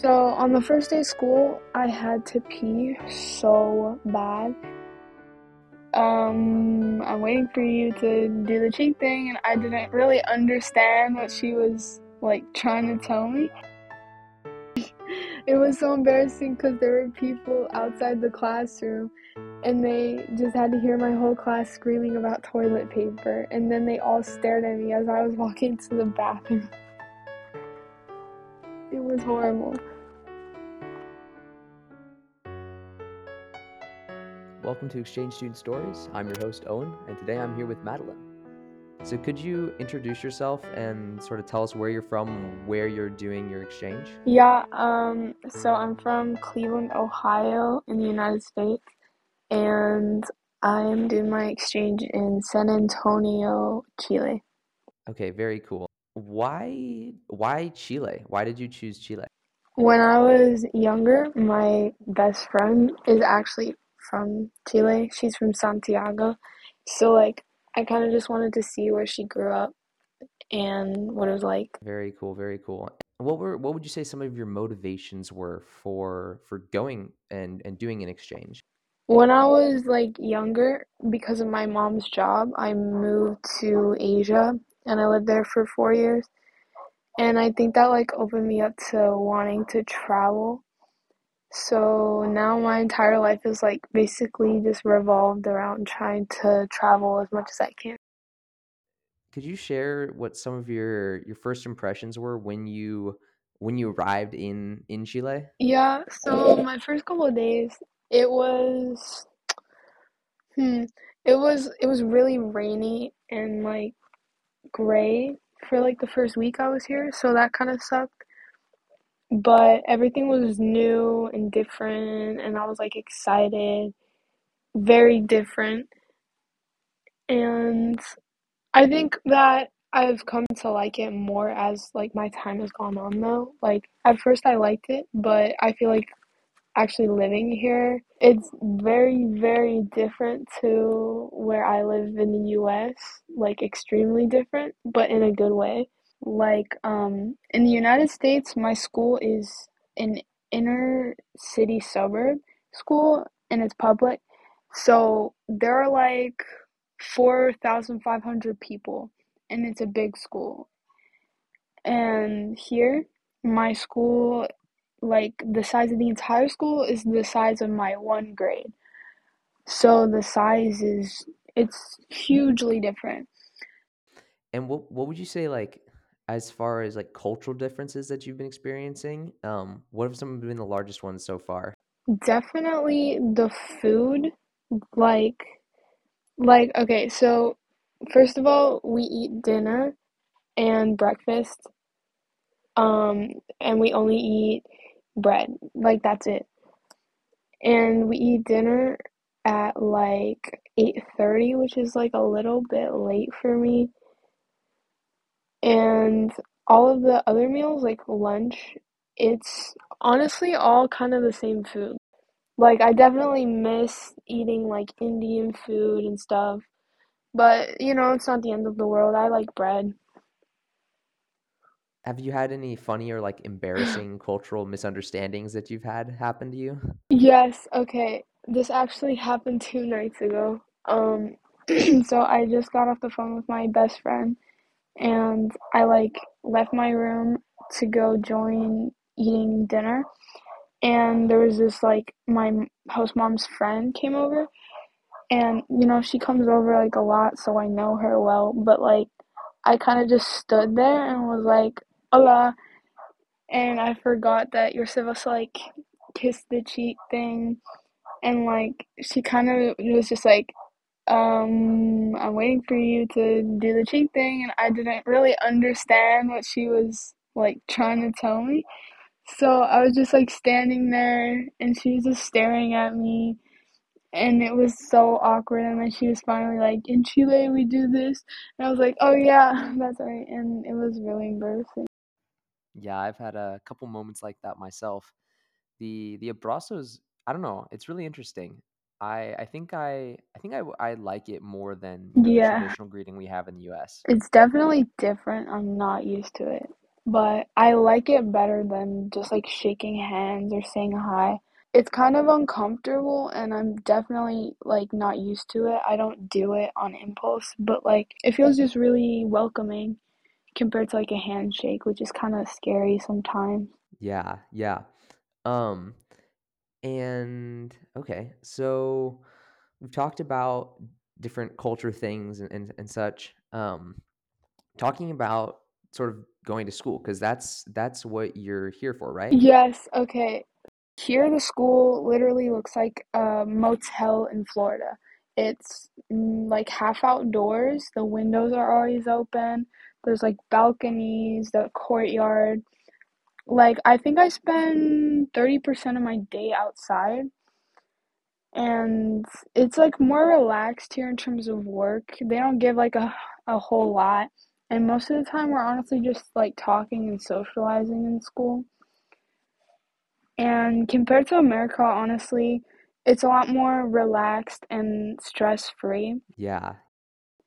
So on the first day of school, I had to pee so bad. Um, I'm waiting for you to do the cheek thing, and I didn't really understand what she was like trying to tell me. it was so embarrassing because there were people outside the classroom and they just had to hear my whole class screaming about toilet paper and then they all stared at me as I was walking to the bathroom. Was horrible. Welcome to Exchange Student Stories. I'm your host, Owen, and today I'm here with Madeleine. So, could you introduce yourself and sort of tell us where you're from, where you're doing your exchange? Yeah, um, so I'm from Cleveland, Ohio, in the United States, and I'm doing my exchange in San Antonio, Chile. Okay, very cool. Why why Chile? Why did you choose Chile? When I was younger, my best friend is actually from Chile. She's from Santiago. So like I kind of just wanted to see where she grew up and what it was like. Very cool, very cool. What were what would you say some of your motivations were for for going and and doing an exchange? When I was like younger, because of my mom's job, I moved to Asia and I lived there for 4 years. And I think that like opened me up to wanting to travel. So now my entire life is like basically just revolved around trying to travel as much as I can. Could you share what some of your your first impressions were when you when you arrived in in Chile? Yeah, so my first couple of days, it was hmm, it was it was really rainy and like gray for like the first week I was here, so that kind of sucked. But everything was new and different, and I was like excited, very different. And I think that I've come to like it more as like my time has gone on though. Like at first I liked it, but I feel like actually living here, it's very, very different to where I live in the US, like extremely different, but in a good way. Like, um, in the United States, my school is an inner city suburb school and it's public. So there are like 4,500 people and it's a big school. And here, my school like the size of the entire school is the size of my one grade. So the size is it's hugely different. And what what would you say like as far as like cultural differences that you've been experiencing? Um, what have some been the largest ones so far? Definitely the food, like like okay, so first of all, we eat dinner and breakfast. Um, and we only eat bread. Like that's it. And we eat dinner at like 8:30, which is like a little bit late for me. And all of the other meals, like lunch, it's honestly all kind of the same food. Like I definitely miss eating like Indian food and stuff. But, you know, it's not the end of the world. I like bread. Have you had any funny or like embarrassing cultural misunderstandings that you've had happen to you? Yes, okay. This actually happened two nights ago. Um, so I just got off the phone with my best friend and I like left my room to go join eating dinner. And there was this like my host mom's friend came over and you know she comes over like a lot so I know her well, but like I kind of just stood there and was like, hola. And I forgot that supposed to like kiss the cheek thing. And like she kind of was just like, um, I'm waiting for you to do the cheek thing. And I didn't really understand what she was like trying to tell me. So I was just like standing there and she was just staring at me and it was so awkward and then she was finally like in chile we do this and i was like oh yeah that's right and it was really embarrassing Yeah, I've had a couple moments like that myself. The the abrazos, I don't know, it's really interesting. I I think I I think I I like it more than, the yeah traditional greeting we have in the US. it's definitely different i'm not used to it but I like it better than just like shaking hands or saying hi. It's kind of uncomfortable and I'm definitely like not used to it. I don't do it on impulse, but like it feels just really welcoming compared to like a handshake, which is kind of scary sometimes. Yeah, yeah. Um, and okay, so we've talked about different culture things and, and, and such. Um, talking about sort of going to school, because that's that's what you're here for, right? Yes, okay. Here, the school literally looks like a motel in Florida. It's mm, like half outdoors. The windows are always open. There's like balconies, the courtyard. Like, I think I spend 30% of my day outside, and it's like more relaxed here in terms of work. They don't give like a, a whole lot, and most of the time, we're honestly just like talking and socializing in school. And compared to America, honestly, it's a lot more relaxed and stress free. Yeah,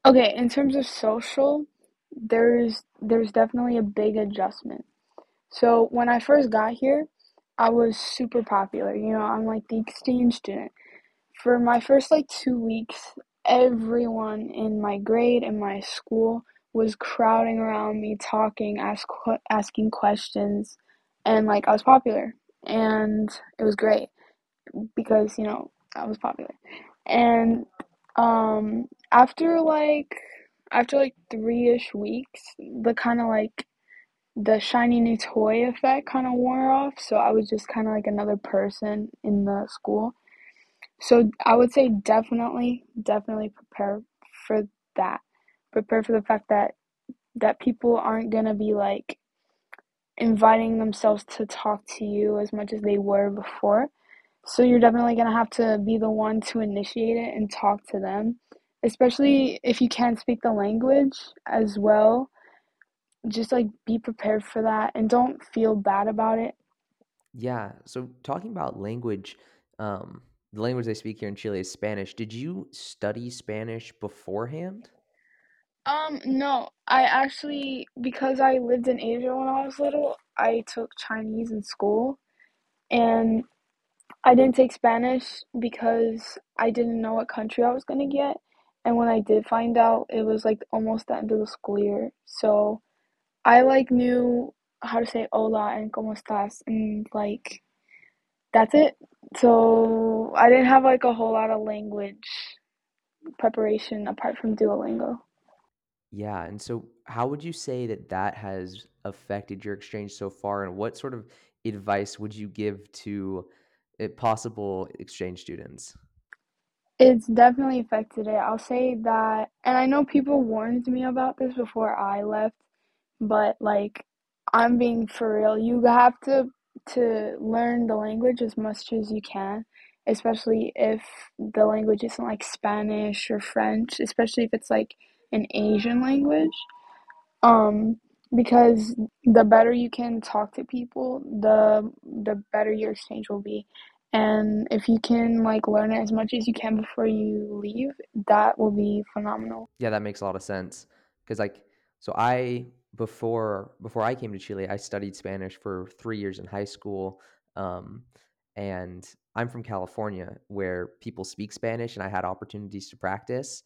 Okay, in terms of social, there's there's definitely a big adjustment. So when I first got here, I was super popular. You know, I'm like the exchange student. For my first like two weeks, everyone in my grade and my school was crowding around me, talking, ask asking questions, and like I was popular, and it was great because you know I was popular. And um after like after like three-ish weeks, the kind of like the shiny new toy effect kind of wore off, so I was just kind of like another person in the school. So I would say definitely, definitely prepare for that. Prepare for the fact that that people aren't gonna be like inviting themselves to talk to you as much as they were before. So you're definitely gonna have to be the one to initiate it and talk to them, especially if you can't speak the language as well. Just like be prepared for that and don't feel bad about it. yeah. So talking about language, um, the language they speak here in Chile is Spanish. Did you study Spanish beforehand? Um, no, I actually, because I lived in Asia when I was little, I took Chinese in school and I didn't take Spanish because I didn't know what country I was gonna get. And when I did find out, it was like almost the end of the school year. So I like knew how to say hola and cómo estás and like that's it. So I didn't have like a whole lot of language preparation apart from Duolingo. Yeah, and so how would you say that that has affected your exchange so far, and what sort of advice would you give to uh, possible exchange students? It's definitely affected it. I'll say that, and I know people warned me about this before I left, but like I'm being for real. You have to to learn the language as much as you can, especially if the language isn't like Spanish or French, especially if it's like an Asian language. Um, because the better you can talk to people, the the better your exchange will be. And if you can like learn it as much as you can before you leave, that will be phenomenal. Yeah, that makes a lot of sense. Because like, so I before before I came to Chile, I studied Spanish for three years in high school, um, and I'm from California, where people speak Spanish, and I had opportunities to practice.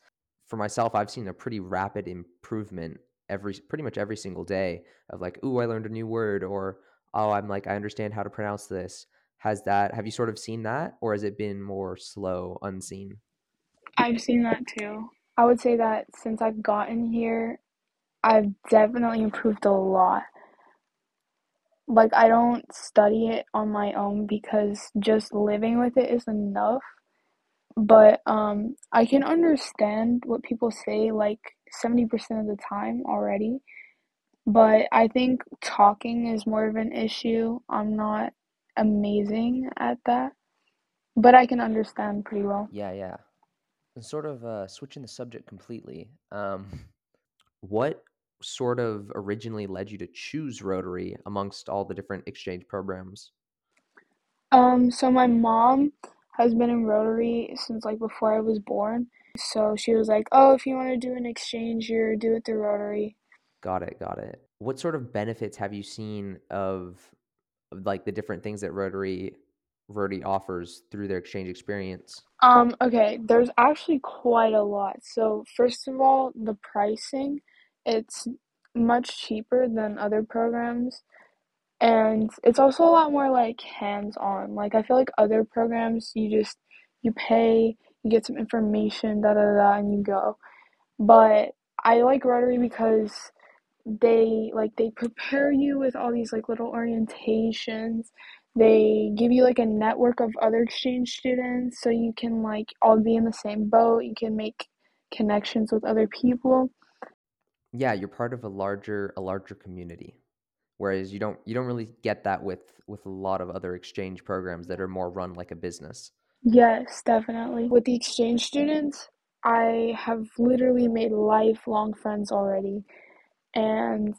For myself, I've seen a pretty rapid improvement every pretty much every single day of like, ooh, I learned a new word, or oh, I'm like, I understand how to pronounce this. Has that have you sort of seen that, or has it been more slow, unseen? I've seen that too. I would say that since I've gotten here, I've definitely improved a lot. Like, I don't study it on my own because just living with it is enough. But um, I can understand what people say like 70% of the time already. But I think talking is more of an issue. I'm not amazing at that, but I can understand pretty well. Yeah, yeah. And sort of uh, switching the subject completely, um, what sort of originally led you to choose Rotary amongst all the different exchange programs? Um, so my mom has been in Rotary since like before I was born. So she was like, "Oh, if you want to do an exchange year, do it through Rotary." Got it, got it. what sort of benefits have you seen of, of like the different things that Rotary Rotary offers through their exchange experience? Um, okay, there's actually quite a lot. So, first of all, the pricing, it's much cheaper than other programs, and it's also a lot more like hands-on. Like I feel like other programs, you just you pay, you get some information, da da, da, and you go. But I like Rotary because they like they prepare you with all these like little orientations. They give you like a network of other exchange students so you can like all be in the same boat. You can make connections with other people. Yeah, you're part of a larger a larger community. Whereas you don't you don't really get that with with a lot of other exchange programs that are more run like a business. Yes, definitely. With the exchange students, I have literally made lifelong friends already. And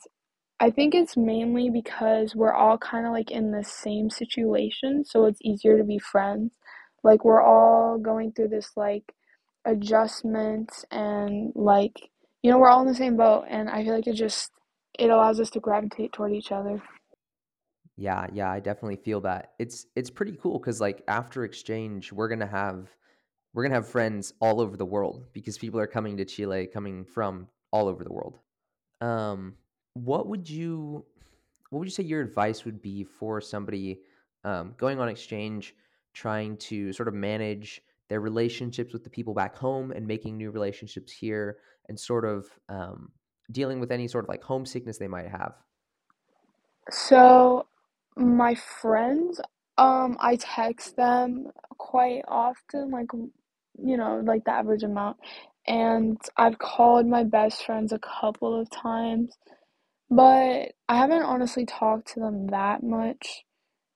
I think it's mainly because we're all kind of like in the same situation, so it's easier to be friends. Like we're all going through this like adjustment and like you know, we're all in the same boat and I feel like it just it allows us to gravitate toward each other. Yeah, yeah, I definitely feel that. It's it's pretty cool because like after exchange, we're gonna have we're gonna have friends all over the world because people are coming to Chile, coming from all over the world. Um, what would you what would you say your advice would be for somebody um, going on exchange, trying to sort of manage their relationships with the people back home and making new relationships here, and sort of um, dealing with any sort of like homesickness they might have? So my friends, um, I text them quite often, like you know, like the average amount. And I've called my best friends a couple of times, but I haven't honestly talked to them that much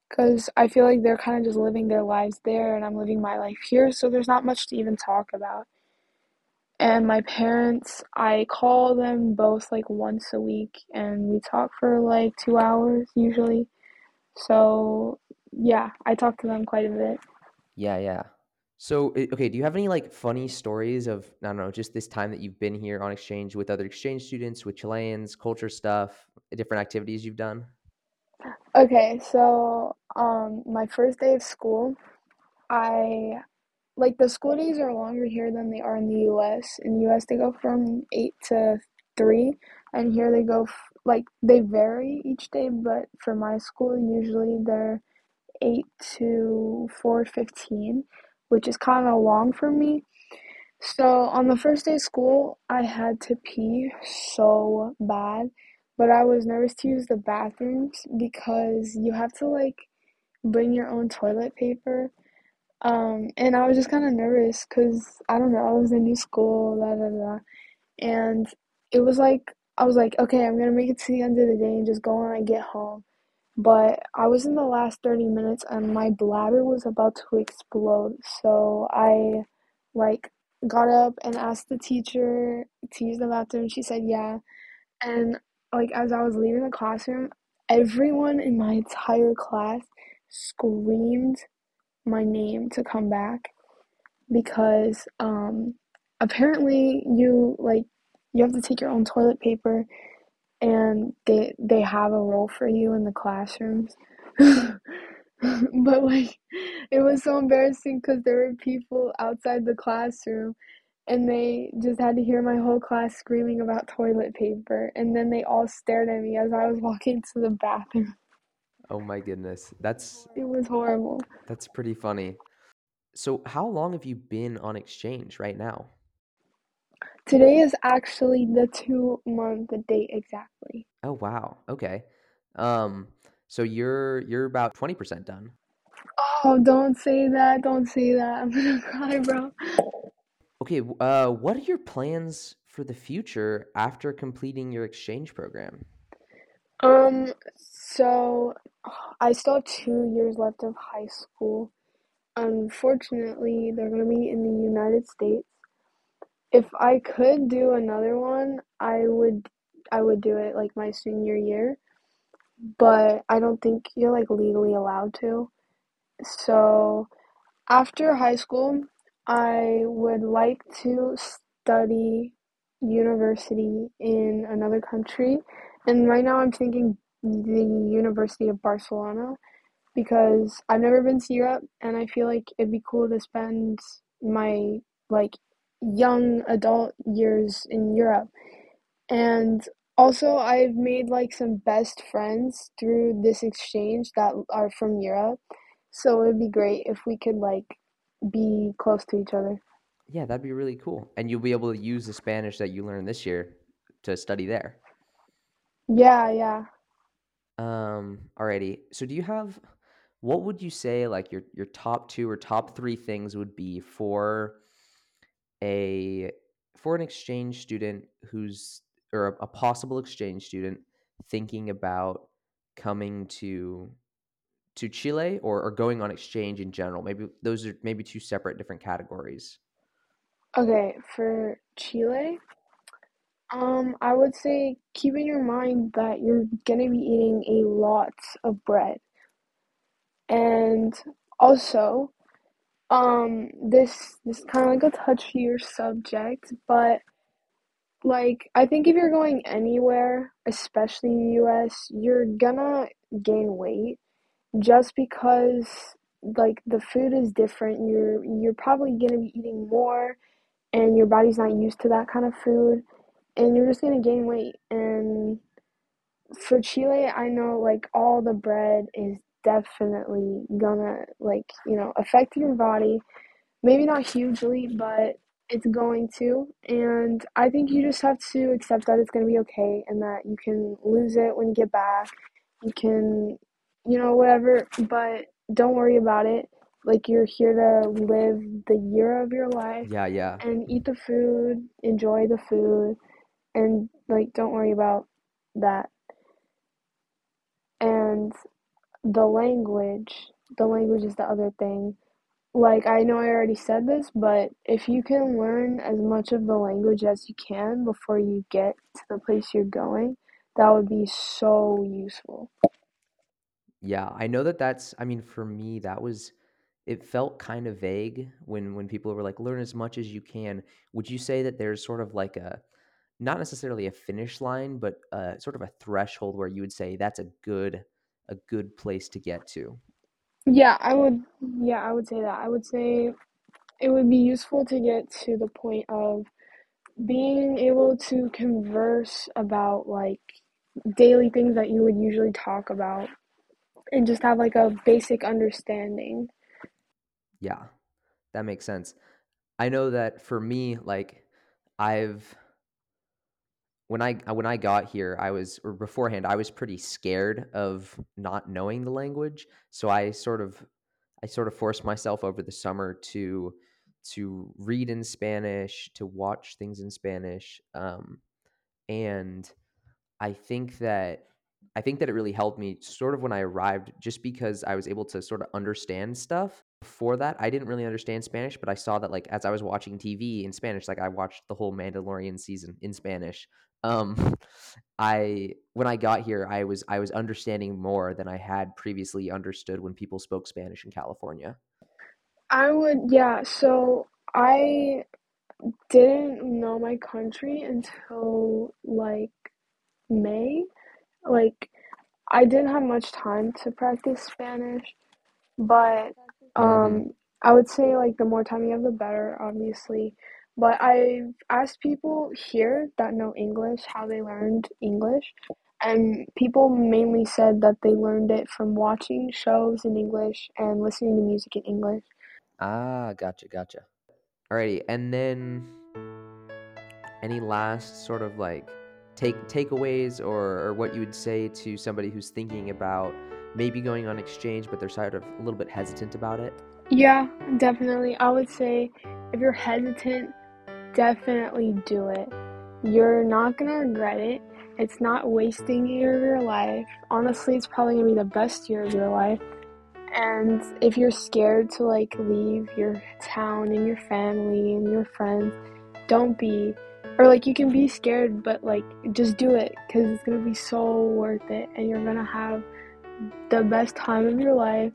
because I feel like they're kind of just living their lives there and I'm living my life here, so there's not much to even talk about. And my parents, I call them both like once a week and we talk for like two hours usually. So, yeah, I talk to them quite a bit. Yeah, yeah. So, okay, do you have any like funny stories of, I don't know, just this time that you've been here on exchange with other exchange students, with Chileans, culture stuff, different activities you've done? Okay, so um my first day of school, I like the school days are longer here than they are in the US. In the US they go from 8 to 3 and here they go f- like they vary each day, but for my school usually they're 8 to 4:15, which is kind of long for me. So on the first day of school, I had to pee so bad, but I was nervous to use the bathrooms because you have to like bring your own toilet paper. Um, and I was just kind of nervous because I don't know, I was in new school, da da da. And it was like, I was like, okay, I'm gonna make it to the end of the day and just go when I get home. But I was in the last 30 minutes and my bladder was about to explode. So I like got up and asked the teacher to use the bathroom. She said yeah. And like as I was leaving the classroom, everyone in my entire class screamed my name to come back because um apparently you like you have to take your own toilet paper and they they have a roll for you in the classrooms. But like it was so embarrassing because there were people outside the classroom and they just had to hear my whole class screaming about toilet paper and then they all stared at me as I was walking to the bathroom. Oh my goodness. That's It was horrible. that's pretty funny. So, how long have you been on exchange right now? Today is actually the two month date exactly. Oh wow. Okay. Um, so you're you're about 20% done. Oh, don't say that. Don't say that. I'm gonna cry, bro. Okay, uh, what are your plans for the future after completing your exchange program? Um, so I still have two years left of high school. Unfortunately, they're gonna be in the United States. If I could do another one, I would I would do it like my senior year, but I don't think you're like legally allowed to. So after high school, I would like to study university in another country And right now I'm thinking the University of Barcelona because I've never been to Europe and I feel like it'd be cool to spend my like young adult years in Europe. And also I've made like some best friends through this exchange that are from Europe. So it'd be great if we could like be close to each other. Yeah, that'd be really cool. And you'll be able to use the Spanish that you learned this year to study there. Yeah, yeah. Um, alrighty. So do you have what would you say like your your top two or top three things would be for a for an exchange student who's or a, a possible exchange student thinking about coming to to Chile or, or going on exchange in general? Maybe those are maybe two separate different categories. Okay, for Chile, um, I would say keep in your mind that you're gonna be eating a lot of bread. And also, um, this this kind of like a touchier subject, but like I think if you're going anywhere, especially US, you're gonna gain weight just because like the food is different. You're you're probably gonna be eating more and your body's not used to that kind of food and you're just gonna gain weight and for Chile, I know like all the bread is definitely gonna like, you know, affect your body. Maybe not hugely, but it's going to. And I think you just have to accept that it's gonna be okay and that you can lose it when you get back. You can, you know, whatever, but don't worry about it. Like you're here to live the year of your life Yeah, yeah. and eat the food, enjoy the food, and like don't worry about that. And the language, the language is the other thing. Like, I know I already said this, but if you can learn as much of the language as you can before you get to the place you're going, that would be so useful. Yeah, I know that that's I mean, for me, that was it felt kind of vague when when people were like, learn as much as you can. Would you say that there's sort of like a not necessarily a finish line, but uh, sort of a threshold where you would say that's a good a good place to get to? Yeah, I would, yeah, I would say that. I would say it would be useful to get to the point of being able to converse about like daily things that you would usually talk about and just have like a basic understanding. Yeah, that makes sense. I know that for me, like I've when I uh, when I got here, I was or beforehand, I was pretty scared of not knowing the language. So I sort of I sort of forced myself over the summer to to read in Spanish, to watch things in Spanish, um, and I think that I think that it really helped me sort of when I arrived, just because I was able to sort of understand stuff. Before that, I didn't really understand Spanish, but I saw that like as I was watching TV in Spanish, like I watched the whole Mandalorian season in Spanish. Um, I when I got here, I was I was understanding more than I had previously understood when people spoke Spanish in California. I would, yeah, so I didn't know my country until like May. Like, I didn't have much time to practice Spanish, but um, I would say like the more time you have, the better, obviously. But I've asked people here that know English how they learned English, and people mainly said that they learned it from watching shows in English and listening to music in English. Ah, gotcha, gotcha. Alrighty, and then any last sort of like take takeaways or, or what you would say to somebody who's thinking about maybe going on exchange but they're sort of a little bit hesitant about it Yeah, definitely. I would say if you're hesitant, definitely do it. You're not gonna regret it. It's not wasting a year of your life. Honestly, it's probably gonna be the best year of your life. And if you're scared to like leave your town and your family and your friends, don't be. Or like you can be scared, but like just do it because it's gonna be so worth it and you're gonna have the best time of your life.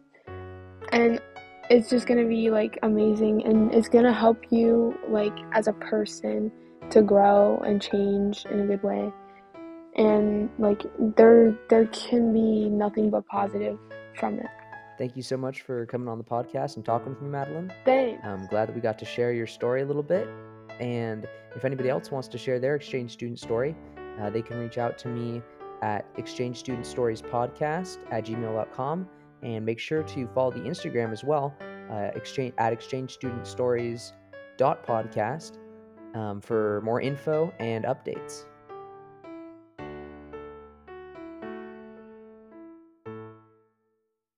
And it's just gonna be like amazing and it's gonna help you like as a person to grow and change in a good way. and like there there can be nothing but positive from it. Thank you so much for coming on the podcast and talking with me, Madeleine. Thanks. I'm glad that we got to share your story a little bit. And if anybody else wants to share their exchange student story, uh, they can reach out to me at exchange student stories podcast at gmail.com and make sure to follow the instagram as well uh, exchange at exchange student stories dot podcast um, for more info and updates